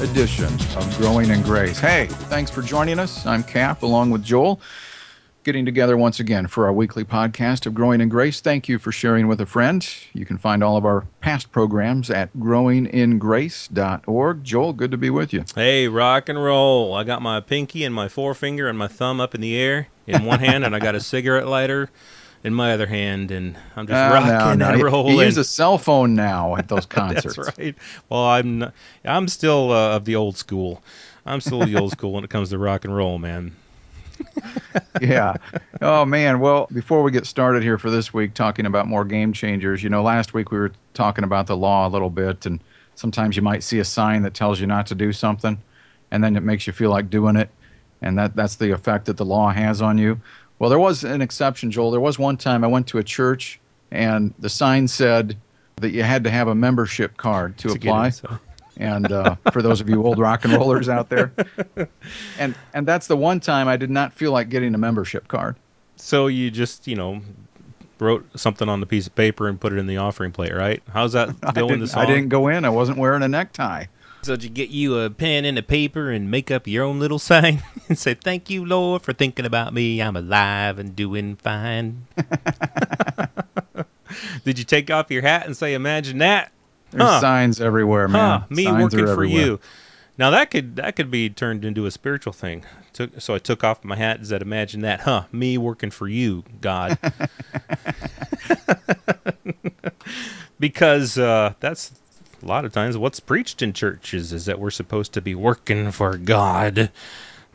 edition of Growing in Grace. Hey, thanks for joining us. I'm Cap along with Joel, getting together once again for our weekly podcast of Growing in Grace. Thank you for sharing with a friend. You can find all of our past programs at growingingrace.org. Joel, good to be with you. Hey, rock and roll. I got my pinky and my forefinger and my thumb up in the air in one hand, and I got a cigarette lighter in my other hand, and I'm just uh, rocking no, no. and rolling. You use a cell phone now at those concerts. That's right. Well, I'm not, I'm still uh, of the old school. I'm still the old school when it comes to rock and roll, man. yeah. Oh man. Well, before we get started here for this week, talking about more game changers. You know, last week we were talking about the law a little bit, and sometimes you might see a sign that tells you not to do something, and then it makes you feel like doing it, and that that's the effect that the law has on you. Well, there was an exception, Joel. There was one time I went to a church and the sign said that you had to have a membership card to, to apply. so. and uh, for those of you old rock and rollers out there, and and that's the one time I did not feel like getting a membership card. So you just you know wrote something on the piece of paper and put it in the offering plate, right? How's that going? I didn't, I didn't go in. I wasn't wearing a necktie. So did you get you a pen and a paper and make up your own little sign and say, "Thank you, Lord, for thinking about me. I'm alive and doing fine." did you take off your hat and say, "Imagine that"? There's huh. signs everywhere, man. Huh. Me signs working for you. Now that could that could be turned into a spiritual thing. Took, so I took off my hat and said, "Imagine that, huh? Me working for you, God." because uh, that's a lot of times what's preached in churches is that we're supposed to be working for God.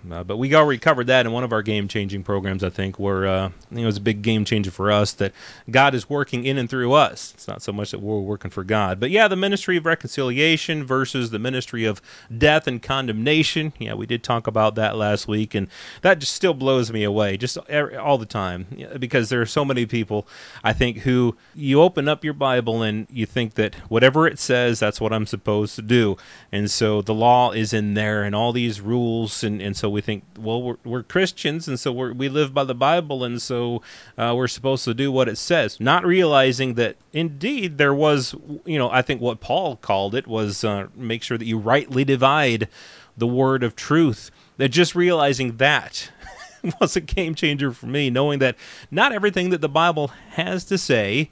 Uh, but we already covered that in one of our game changing programs, I think, where uh, it was a big game changer for us that God is working in and through us. It's not so much that we're working for God. But yeah, the ministry of reconciliation versus the ministry of death and condemnation. Yeah, we did talk about that last week, and that just still blows me away just all the time because there are so many people, I think, who you open up your Bible and you think that whatever it says, that's what I'm supposed to do. And so the law is in there and all these rules, and, and so we think, well, we're, we're Christians, and so we we live by the Bible, and so uh, we're supposed to do what it says, not realizing that indeed there was, you know, I think what Paul called it was uh, make sure that you rightly divide the word of truth. That just realizing that was a game changer for me, knowing that not everything that the Bible has to say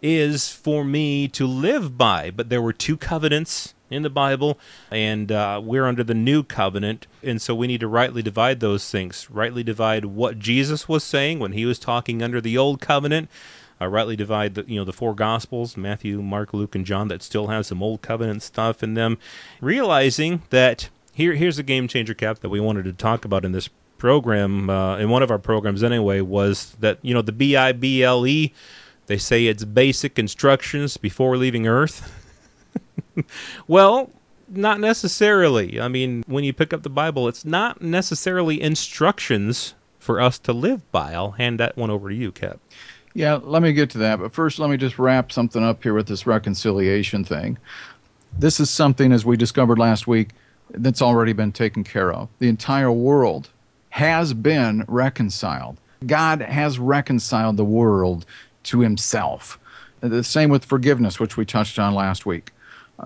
is for me to live by, but there were two covenants in the Bible, and uh, we're under the new covenant, and so we need to rightly divide those things. Rightly divide what Jesus was saying when he was talking under the old covenant. Uh, rightly divide the you know the four gospels Matthew, Mark, Luke, and John that still have some old covenant stuff in them. Realizing that here here's a game changer cap that we wanted to talk about in this program uh, in one of our programs anyway was that you know the B I B L E. They say it's basic instructions before leaving Earth. well, not necessarily. I mean, when you pick up the Bible, it's not necessarily instructions for us to live by. I'll hand that one over to you, Cap. Yeah, let me get to that. But first, let me just wrap something up here with this reconciliation thing. This is something, as we discovered last week, that's already been taken care of. The entire world has been reconciled. God has reconciled the world to himself. The same with forgiveness, which we touched on last week.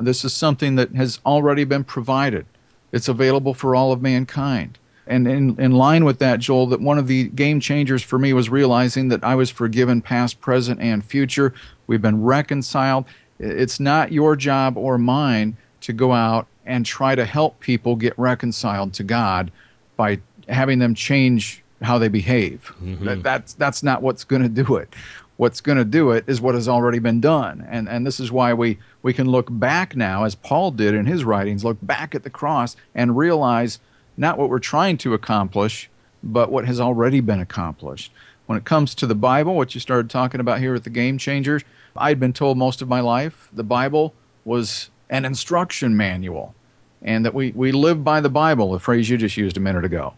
This is something that has already been provided. It's available for all of mankind. And in, in line with that, Joel, that one of the game changers for me was realizing that I was forgiven past, present, and future. We've been reconciled. It's not your job or mine to go out and try to help people get reconciled to God by having them change how they behave. Mm-hmm. That, that's, that's not what's going to do it what's going to do it is what has already been done. And, and this is why we, we can look back now, as Paul did in his writings, look back at the cross and realize not what we're trying to accomplish, but what has already been accomplished. When it comes to the Bible, what you started talking about here with the game changers, I'd been told most of my life the Bible was an instruction manual and that we, we live by the Bible, a phrase you just used a minute ago.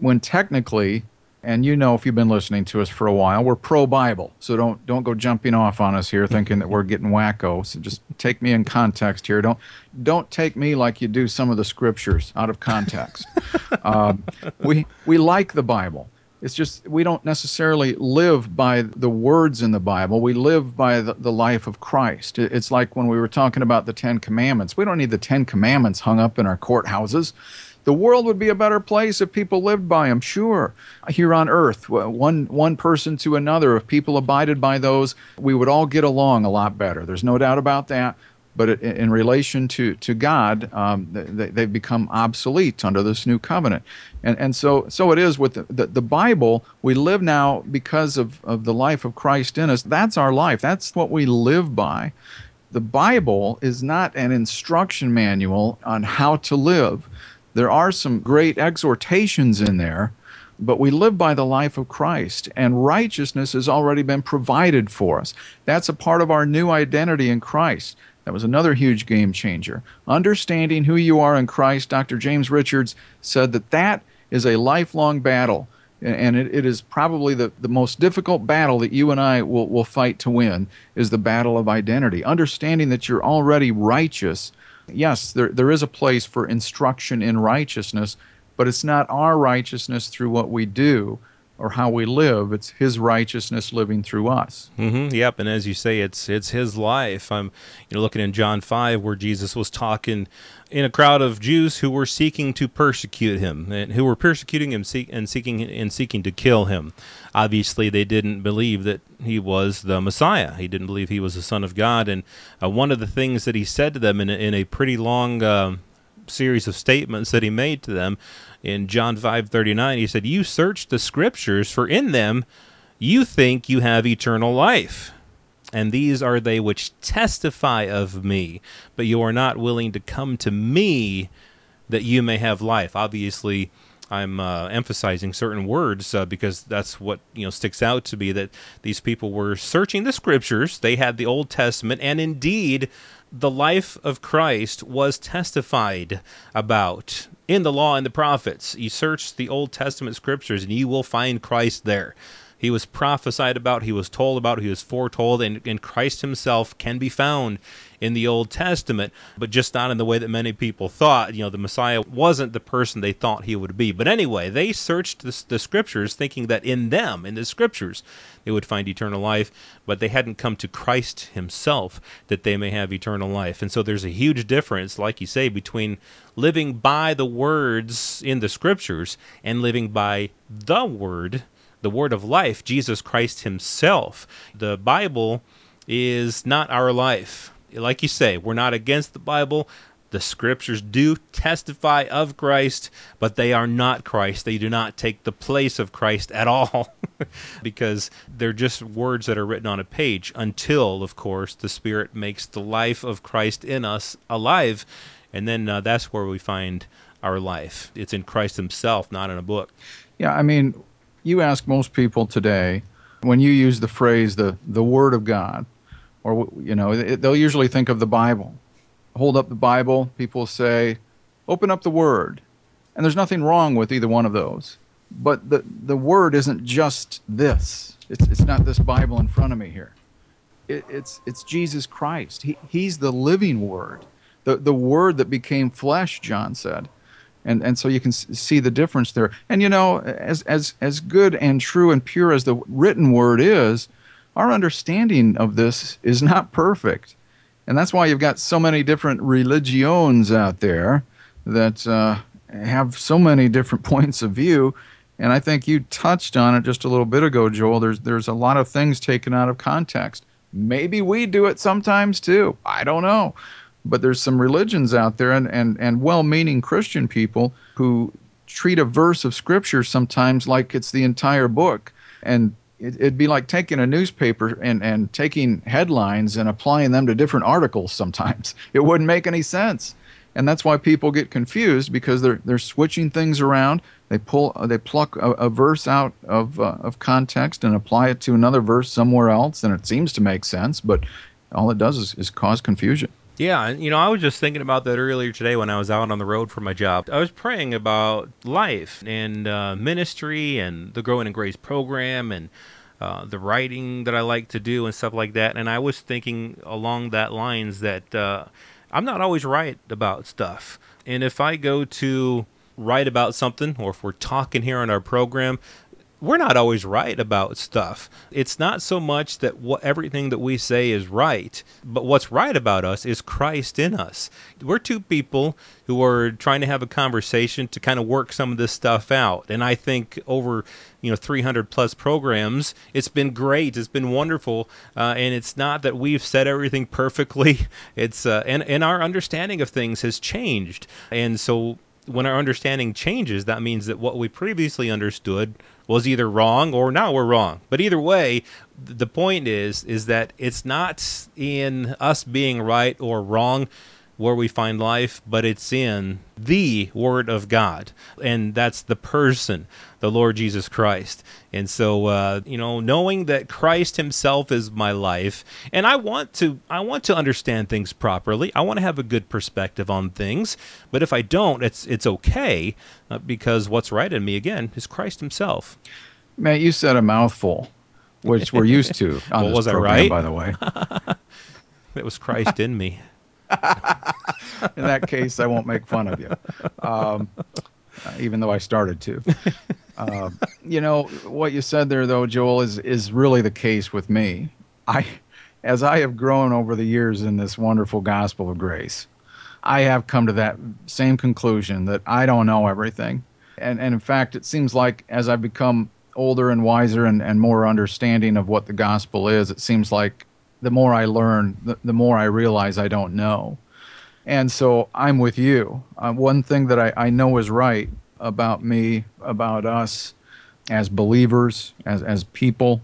when technically and you know if you've been listening to us for a while we're pro bible. So don't don't go jumping off on us here thinking that we're getting wacko. So just take me in context here. Don't don't take me like you do some of the scriptures out of context. Um, we we like the bible. It's just we don't necessarily live by the words in the bible. We live by the, the life of christ. It's like when we were talking about the ten commandments. We don't need the ten commandments hung up in our courthouses the world would be a better place if people lived by them, sure. Here on earth, one, one person to another, if people abided by those, we would all get along a lot better. There's no doubt about that. But in relation to, to God, um, they, they've become obsolete under this new covenant. And, and so, so it is with the, the, the Bible. We live now because of, of the life of Christ in us. That's our life, that's what we live by the Bible is not an instruction manual on how to live. There are some great exhortations in there, but we live by the life of Christ, and righteousness has already been provided for us. That's a part of our new identity in Christ. That was another huge game changer. Understanding who you are in Christ, Dr. James Richards said that that is a lifelong battle. And it, it is probably the, the most difficult battle that you and I will, will fight to win is the battle of identity. Understanding that you're already righteous yes, there, there is a place for instruction in righteousness, but it's not our righteousness through what we do or how we live. It's His righteousness living through us. Mm-hmm, yep, and as you say, it's it's His life. I'm you know looking in John five where Jesus was talking in a crowd of Jews who were seeking to persecute him and who were persecuting him and seeking and seeking to kill him. Obviously, they didn't believe that he was the Messiah. He didn't believe he was the Son of God. And uh, one of the things that he said to them in a, in a pretty long uh, series of statements that he made to them in John five thirty nine, he said, "You search the Scriptures, for in them you think you have eternal life." and these are they which testify of me, but you are not willing to come to me that you may have life. Obviously, I'm uh, emphasizing certain words uh, because that's what you know sticks out to me that these people were searching the scriptures. They had the Old Testament, and indeed, the life of Christ was testified about in the law and the prophets. You search the Old Testament scriptures, and you will find Christ there. He was prophesied about, he was told about, he was foretold, and, and Christ himself can be found in the Old Testament, but just not in the way that many people thought. You know, the Messiah wasn't the person they thought he would be. But anyway, they searched the, the scriptures thinking that in them, in the scriptures, they would find eternal life, but they hadn't come to Christ himself that they may have eternal life. And so there's a huge difference, like you say, between living by the words in the scriptures and living by the word the word of life, Jesus Christ himself. The Bible is not our life. Like you say, we're not against the Bible. The scriptures do testify of Christ, but they are not Christ. They do not take the place of Christ at all because they're just words that are written on a page until, of course, the Spirit makes the life of Christ in us alive. And then uh, that's where we find our life. It's in Christ Himself, not in a book. Yeah, I mean, you ask most people today when you use the phrase the the word of God, or you know they'll usually think of the Bible. Hold up the Bible. People say, open up the Word, and there's nothing wrong with either one of those. But the the Word isn't just this. It's it's not this Bible in front of me here. It, it's it's Jesus Christ. He he's the living Word, the the Word that became flesh. John said and and so you can see the difference there. And you know, as as as good and true and pure as the written word is, our understanding of this is not perfect, and that's why you've got so many different religions out there that uh, have so many different points of view. And I think you touched on it just a little bit ago, Joel. There's there's a lot of things taken out of context. Maybe we do it sometimes too. I don't know. But there's some religions out there and, and, and well meaning Christian people who treat a verse of Scripture sometimes like it's the entire book. And it, would be like taking a newspaper and, and taking headlines and applying them to different articles sometimes. It wouldn't make any sense. And that's why people get confused because they're, they're switching things around. They pull, they pluck a, a verse out of, uh, of context and apply it to another verse somewhere else, and it seems to make sense, but all it does is, is cause confusion. Yeah, and you know, I was just thinking about that earlier today when I was out on the road for my job. I was praying about life and uh, ministry and the Growing in Grace program and uh, the writing that I like to do and stuff like that. And I was thinking along that lines that uh, I'm not always right about stuff. And if I go to write about something, or if we're talking here on our program, we're not always right about stuff. It's not so much that what everything that we say is right, but what's right about us is Christ in us. We're two people who are trying to have a conversation to kind of work some of this stuff out. And I think over you know 300 plus programs, it's been great. It's been wonderful, uh, and it's not that we've said everything perfectly. It's uh, and and our understanding of things has changed, and so when our understanding changes, that means that what we previously understood was either wrong or now we're wrong. But either way, the point is is that it's not in us being right or wrong where we find life, but it's in the Word of God, and that's the person, the Lord Jesus Christ. And so, uh, you know, knowing that Christ Himself is my life, and I want to, I want to understand things properly. I want to have a good perspective on things. But if I don't, it's it's okay uh, because what's right in me again is Christ Himself. Matt, you said a mouthful, which we're used to on well, this was I program, right? by the way. It was Christ in me. In that case, I won't make fun of you, um, even though I started to. Uh, you know what you said there, though, Joel, is is really the case with me. I, as I have grown over the years in this wonderful gospel of grace, I have come to that same conclusion that I don't know everything, and and in fact, it seems like as I've become older and wiser and, and more understanding of what the gospel is, it seems like the more I learn, the, the more I realize I don't know. And so I'm with you. Uh, one thing that I, I know is right about me, about us as believers, as, as people,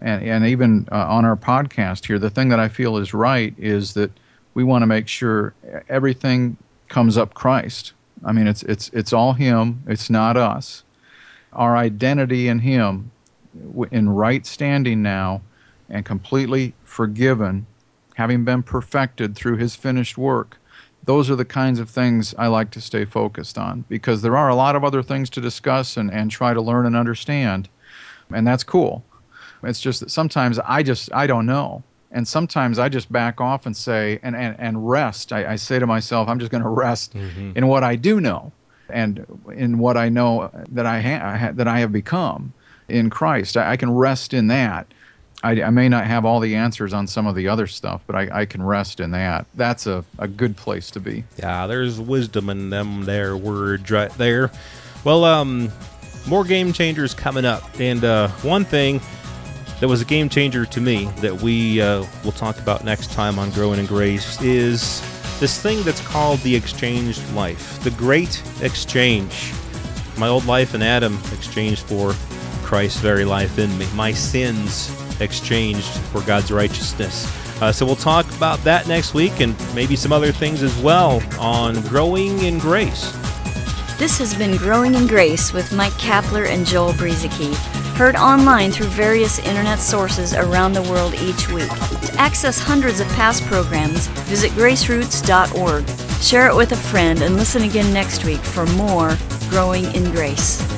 and, and even uh, on our podcast here, the thing that I feel is right is that we want to make sure everything comes up Christ. I mean, it's, it's, it's all Him, it's not us. Our identity in Him, in right standing now, and completely forgiven, having been perfected through His finished work. Those are the kinds of things I like to stay focused on because there are a lot of other things to discuss and, and try to learn and understand. And that's cool. It's just that sometimes I just I don't know. And sometimes I just back off and say and, and, and rest. I, I say to myself, I'm just going to rest mm-hmm. in what I do know and in what I know that I, ha- that I have become in Christ. I, I can rest in that. I, I, may not have all the answers on some of the other stuff, but I, I can rest in that. That's a, a good place to be. Yeah, there's wisdom in them there words right there. Well, um, more game changers coming up, and uh, one thing that was a game changer to me that we uh, will talk about next time on Growing in Grace is this thing that's called the exchanged life, the great exchange. My old life and Adam exchanged for Christ's very life in me. My sins exchanged for God's righteousness. Uh, so we'll talk about that next week and maybe some other things as well on Growing in Grace. This has been Growing in Grace with Mike Kapler and Joel Brueseke, heard online through various internet sources around the world each week. To access hundreds of past programs, visit graceroots.org. Share it with a friend and listen again next week for more Growing in Grace.